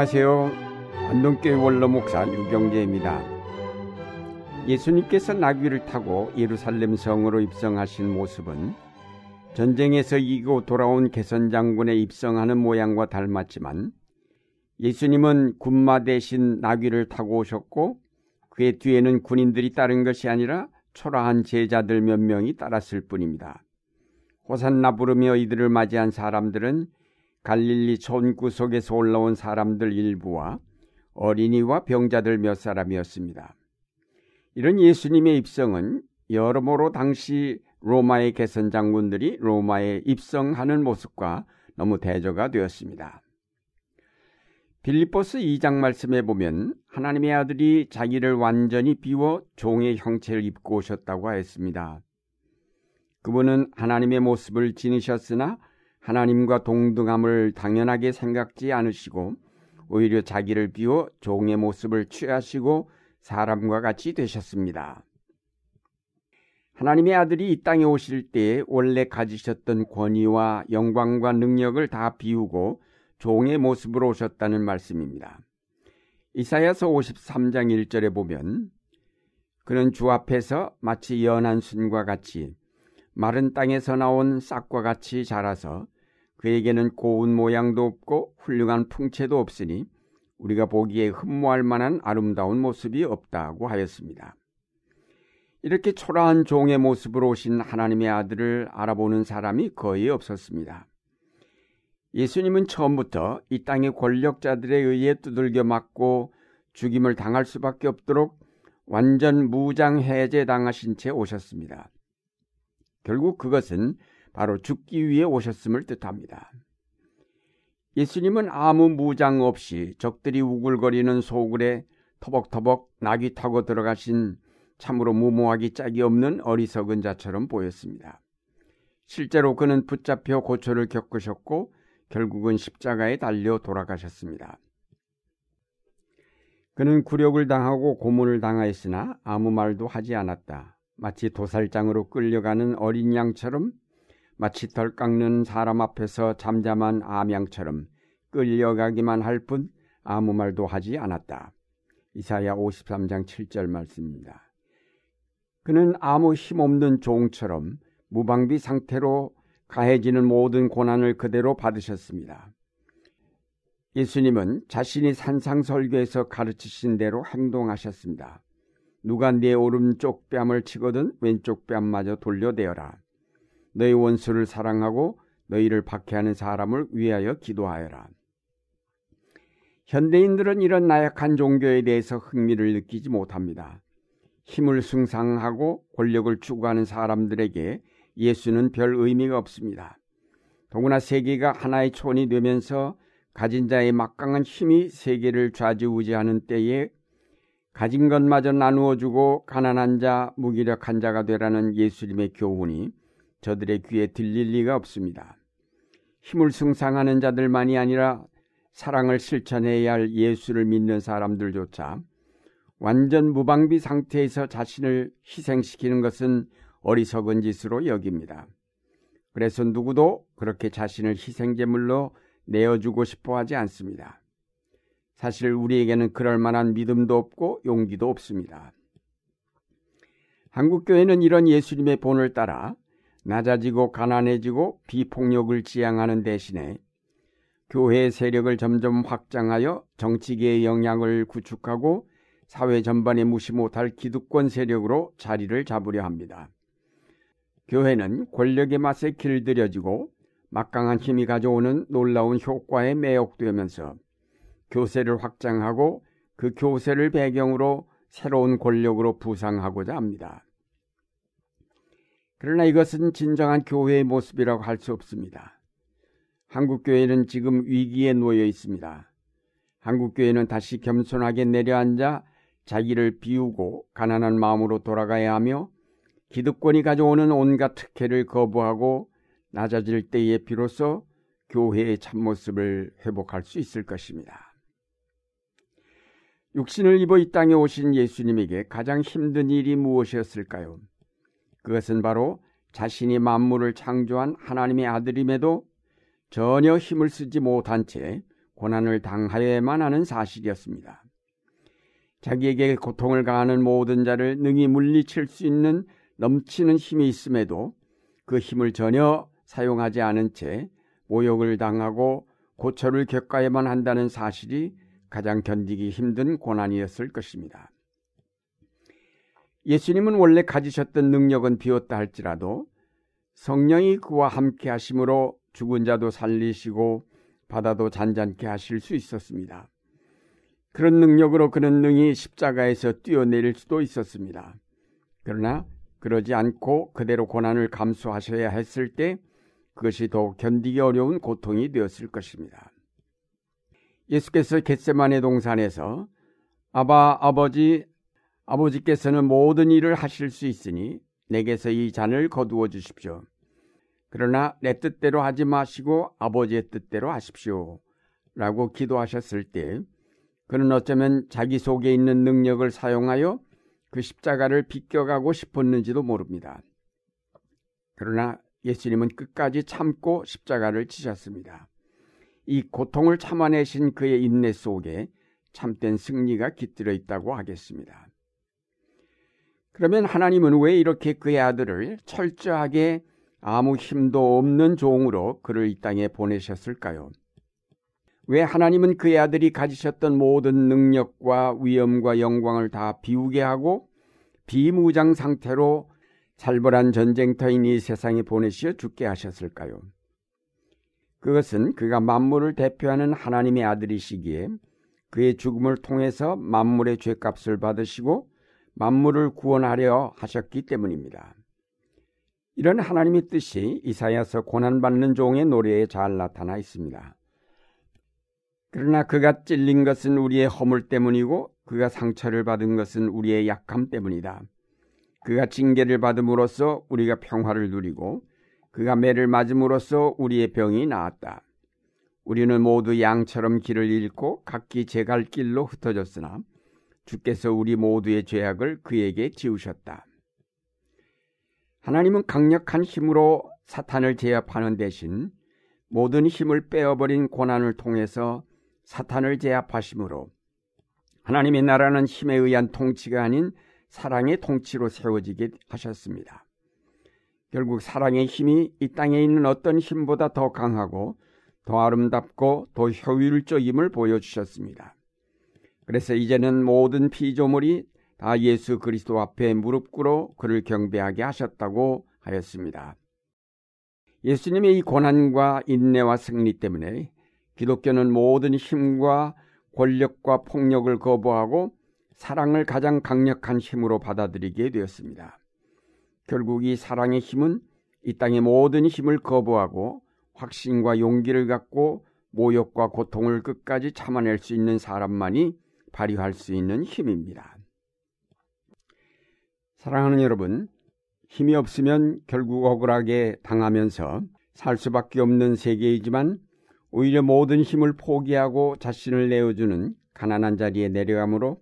안녕하세요. 안동교회 원로 목사 유경재입니다. 예수님께서 나귀를 타고 예루살렘 성으로 입성하신 모습은 전쟁에서 이기고 돌아온 개선 장군의 입성하는 모양과 닮았지만 예수님은 군마 대신 나귀를 타고 오셨고 그의 뒤에는 군인들이 따른 것이 아니라 초라한 제자들 몇 명이 따랐을 뿐입니다. 호산나 부르며 이들을 맞이한 사람들은 갈릴리 촌구석에서 올라온 사람들 일부와 어린이와 병자들 몇 사람이었습니다. 이런 예수님의 입성은 여러모로 당시 로마의 개선 장군들이 로마에 입성하는 모습과 너무 대조가 되었습니다. 빌리포스 2장 말씀에 보면 하나님의 아들이 자기를 완전히 비워 종의 형체를 입고 오셨다고 하였습니다. 그분은 하나님의 모습을 지니셨으나 하나님과 동등함을 당연하게 생각지 않으시고 오히려 자기를 비워 종의 모습을 취하시고 사람과 같이 되셨습니다. 하나님의 아들이 이 땅에 오실 때 원래 가지셨던 권위와 영광과 능력을 다 비우고 종의 모습으로 오셨다는 말씀입니다. 이사야서 53장 1절에 보면 그는 주 앞에서 마치 연한 순과 같이 마른 땅에서 나온 싹과 같이 자라서 그에게는 고운 모양도 없고 훌륭한 풍채도 없으니 우리가 보기에 흠모할 만한 아름다운 모습이 없다고 하였습니다. 이렇게 초라한 종의 모습으로 오신 하나님의 아들을 알아보는 사람이 거의 없었습니다. 예수님은 처음부터 이 땅의 권력자들에 의해 두들겨 맞고 죽임을 당할 수밖에 없도록 완전 무장 해제 당하신 채 오셨습니다. 결국 그것은 바로 죽기 위해 오셨음을 뜻합니다. 예수님은 아무 무장 없이 적들이 우글거리는 소굴에 터벅터벅 낙이 타고 들어가신 참으로 무모하기 짝이 없는 어리석은 자처럼 보였습니다. 실제로 그는 붙잡혀 고초를 겪으셨고 결국은 십자가에 달려 돌아가셨습니다. 그는 굴욕을 당하고 고문을 당하였으나 아무 말도 하지 않았다. 마치 도살장으로 끌려가는 어린 양처럼 마치 덜 깎는 사람 앞에서 잠잠한 암양처럼 끌려가기만 할 뿐 아무 말도 하지 않았다. 이사야 53장 7절 말씀입니다. 그는 아무 힘없는 종처럼 무방비 상태로 가해지는 모든 고난을 그대로 받으셨습니다. 예수님은 자신이 산상설교에서 가르치신 대로 행동하셨습니다. 누가 내 오른쪽 뺨을 치거든 왼쪽 뺨마저 돌려대어라. 너희 원수를 사랑하고 너희를 박해하는 사람을 위하여 기도하여라. 현대인들은 이런 나약한 종교에 대해서 흥미를 느끼지 못합니다. 힘을 숭상하고 권력을 추구하는 사람들에게 예수는 별 의미가 없습니다. 더구나 세계가 하나의 촌이 되면서 가진 자의 막강한 힘이 세계를 좌지우지하는 때에 가진 것마저 나누어 주고 가난한 자, 무기력한 자가 되라는 예수님의 교훈이 저들의 귀에 들릴 리가 없습니다. 힘을 승상하는 자들만이 아니라 사랑을 실천해야 할 예수를 믿는 사람들조차 완전 무방비 상태에서 자신을 희생시키는 것은 어리석은 짓으로 여깁니다. 그래서 누구도 그렇게 자신을 희생제물로 내어주고 싶어 하지 않습니다. 사실 우리에게는 그럴 만한 믿음도 없고 용기도 없습니다. 한국교회는 이런 예수님의 본을 따라 낮아지고 가난해지고 비폭력을 지향하는 대신에 교회의 세력을 점점 확장하여 정치계의 영향을 구축하고 사회 전반에 무시 못할 기득권 세력으로 자리를 잡으려 합니다. 교회는 권력의 맛에 길들여지고 막강한 힘이 가져오는 놀라운 효과에 매혹되면서 교세를 확장하고 그 교세를 배경으로 새로운 권력으로 부상하고자 합니다. 그러나 이것은 진정한 교회의 모습이라고 할 수 없습니다. 한국교회는 지금 위기에 놓여 있습니다. 한국교회는 다시 겸손하게 내려앉아 자기를 비우고 가난한 마음으로 돌아가야 하며 기득권이 가져오는 온갖 특혜를 거부하고 낮아질 때에 비로소 교회의 참모습을 회복할 수 있을 것입니다. 육신을 입어 이 땅에 오신 예수님에게 가장 힘든 일이 무엇이었을까요? 그것은 바로 자신이 만물을 창조한 하나님의 아들임에도 전혀 힘을 쓰지 못한 채 고난을 당하여야만 하는 사실이었습니다. 자기에게 고통을 가하는 모든 자를 능히 물리칠 수 있는 넘치는 힘이 있음에도 그 힘을 전혀 사용하지 않은 채 모욕을 당하고 고초를 겪어야만 한다는 사실이 가장 견디기 힘든 고난이었을 것입니다. 예수님은 원래 가지셨던 능력은 비었다 할지라도 성령이 그와 함께 하심으로 죽은 자도 살리시고 바다도 잔잔케 하실 수 있었습니다. 그런 능력으로 그는 능히 십자가에서 뛰어내릴 수도 있었습니다. 그러나 그러지 않고 그대로 고난을 감수하셔야 했을 때 그것이 더욱 견디기 어려운 고통이 되었을 것입니다. 예수께서 겟세만의 동산에서 아바 아버지 아버지께서는 모든 일을 하실 수 있으니 내게서 이 잔을 거두어 주십시오. 그러나 내 뜻대로 하지 마시고 아버지의 뜻대로 하십시오. 라고 기도하셨을 때 그는 어쩌면 자기 속에 있는 능력을 사용하여 그 십자가를 비껴가고 싶었는지도 모릅니다. 그러나 예수님은 끝까지 참고 십자가를 치셨습니다. 이 고통을 참아내신 그의 인내 속에 참된 승리가 깃들어 있다고 하겠습니다. 그러면 하나님은 왜 이렇게 그의 아들을 철저하게 아무 힘도 없는 종으로 그를 이 땅에 보내셨을까요? 왜 하나님은 그의 아들이 가지셨던 모든 능력과 위엄과 영광을 다 비우게 하고 비무장 상태로 살벌한 전쟁터인 이 세상에 보내시어 죽게 하셨을까요? 그것은 그가 만물을 대표하는 하나님의 아들이시기에 그의 죽음을 통해서 만물의 죄값을 받으시고 만물을 구원하려 하셨기 때문입니다. 이런 하나님의 뜻이 이사야서 고난받는 종의 노래에 잘 나타나 있습니다. 그러나 그가 찔린 것은 우리의 허물 때문이고 그가 상처를 받은 것은 우리의 약함 때문이다. 그가 징계를 받음으로써 우리가 평화를 누리고 그가 매를 맞음으로써 우리의 병이 나았다. 우리는 모두 양처럼 길을 잃고 각기 제 갈 길로 흩어졌으나 주께서 우리 모두의 죄악을 그에게 지우셨다. 하나님은 강력한 힘으로 사탄을 제압하는 대신 모든 힘을 빼어버린 고난을 통해서 사탄을 제압하심으로 하나님의 나라는 힘에 의한 통치가 아닌 사랑의 통치로 세워지게 하셨습니다. 결국 사랑의 힘이 이 땅에 있는 어떤 힘보다 더 강하고 더 아름답고 더 효율적임을 보여주셨습니다. 그래서 이제는 모든 피조물이 다 예수 그리스도 앞에 무릎 꿇어 그를 경배하게 하셨다고 하였습니다. 예수님의 이 고난과 인내와 승리 때문에 기독교는 모든 힘과 권력과 폭력을 거부하고 사랑을 가장 강력한 힘으로 받아들이게 되었습니다. 결국 이 사랑의 힘은 이 땅의 모든 힘을 거부하고 확신과 용기를 갖고 모욕과 고통을 끝까지 참아낼 수 있는 사람만이 발휘할 수 있는 힘입니다. 사랑하는 여러분, 힘이 없으면 결국 억울하게 당하면서 살 수밖에 없는 세계이지만 오히려 모든 힘을 포기하고 자신을 내어주는 가난한 자리에 내려가므로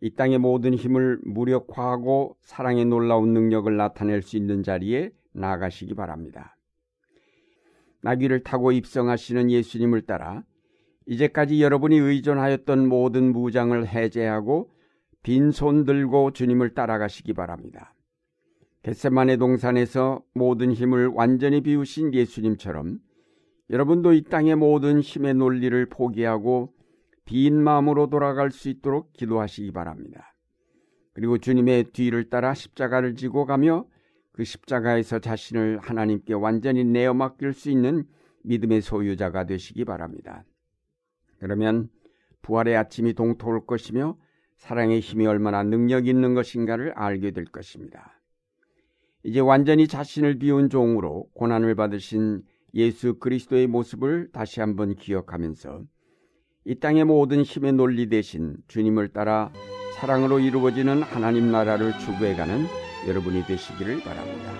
이 땅의 모든 힘을 무력화하고 사랑의 놀라운 능력을 나타낼 수 있는 자리에 나아가시기 바랍니다. 나귀를 타고 입성하시는 예수님을 따라 이제까지 여러분이 의존하였던 모든 무장을 해제하고 빈손 들고 주님을 따라가시기 바랍니다. 겟세만의 동산에서 모든 힘을 완전히 비우신 예수님처럼 여러분도 이 땅의 모든 힘의 논리를 포기하고 빈 마음으로 돌아갈 수 있도록 기도하시기 바랍니다. 그리고 주님의 뒤를 따라 십자가를 지고 가며 그 십자가에서 자신을 하나님께 완전히 내어 맡길 수 있는 믿음의 소유자가 되시기 바랍니다. 그러면 부활의 아침이 동토할 것이며 사랑의 힘이 얼마나 능력 있는 것인가를 알게 될 것입니다. 이제 완전히 자신을 비운 종으로 고난을 받으신 예수 그리스도의 모습을 다시 한번 기억하면서 이 땅의 모든 힘의 논리 대신 주님을 따라 사랑으로 이루어지는 하나님 나라를 추구해가는 여러분이 되시기를 바랍니다.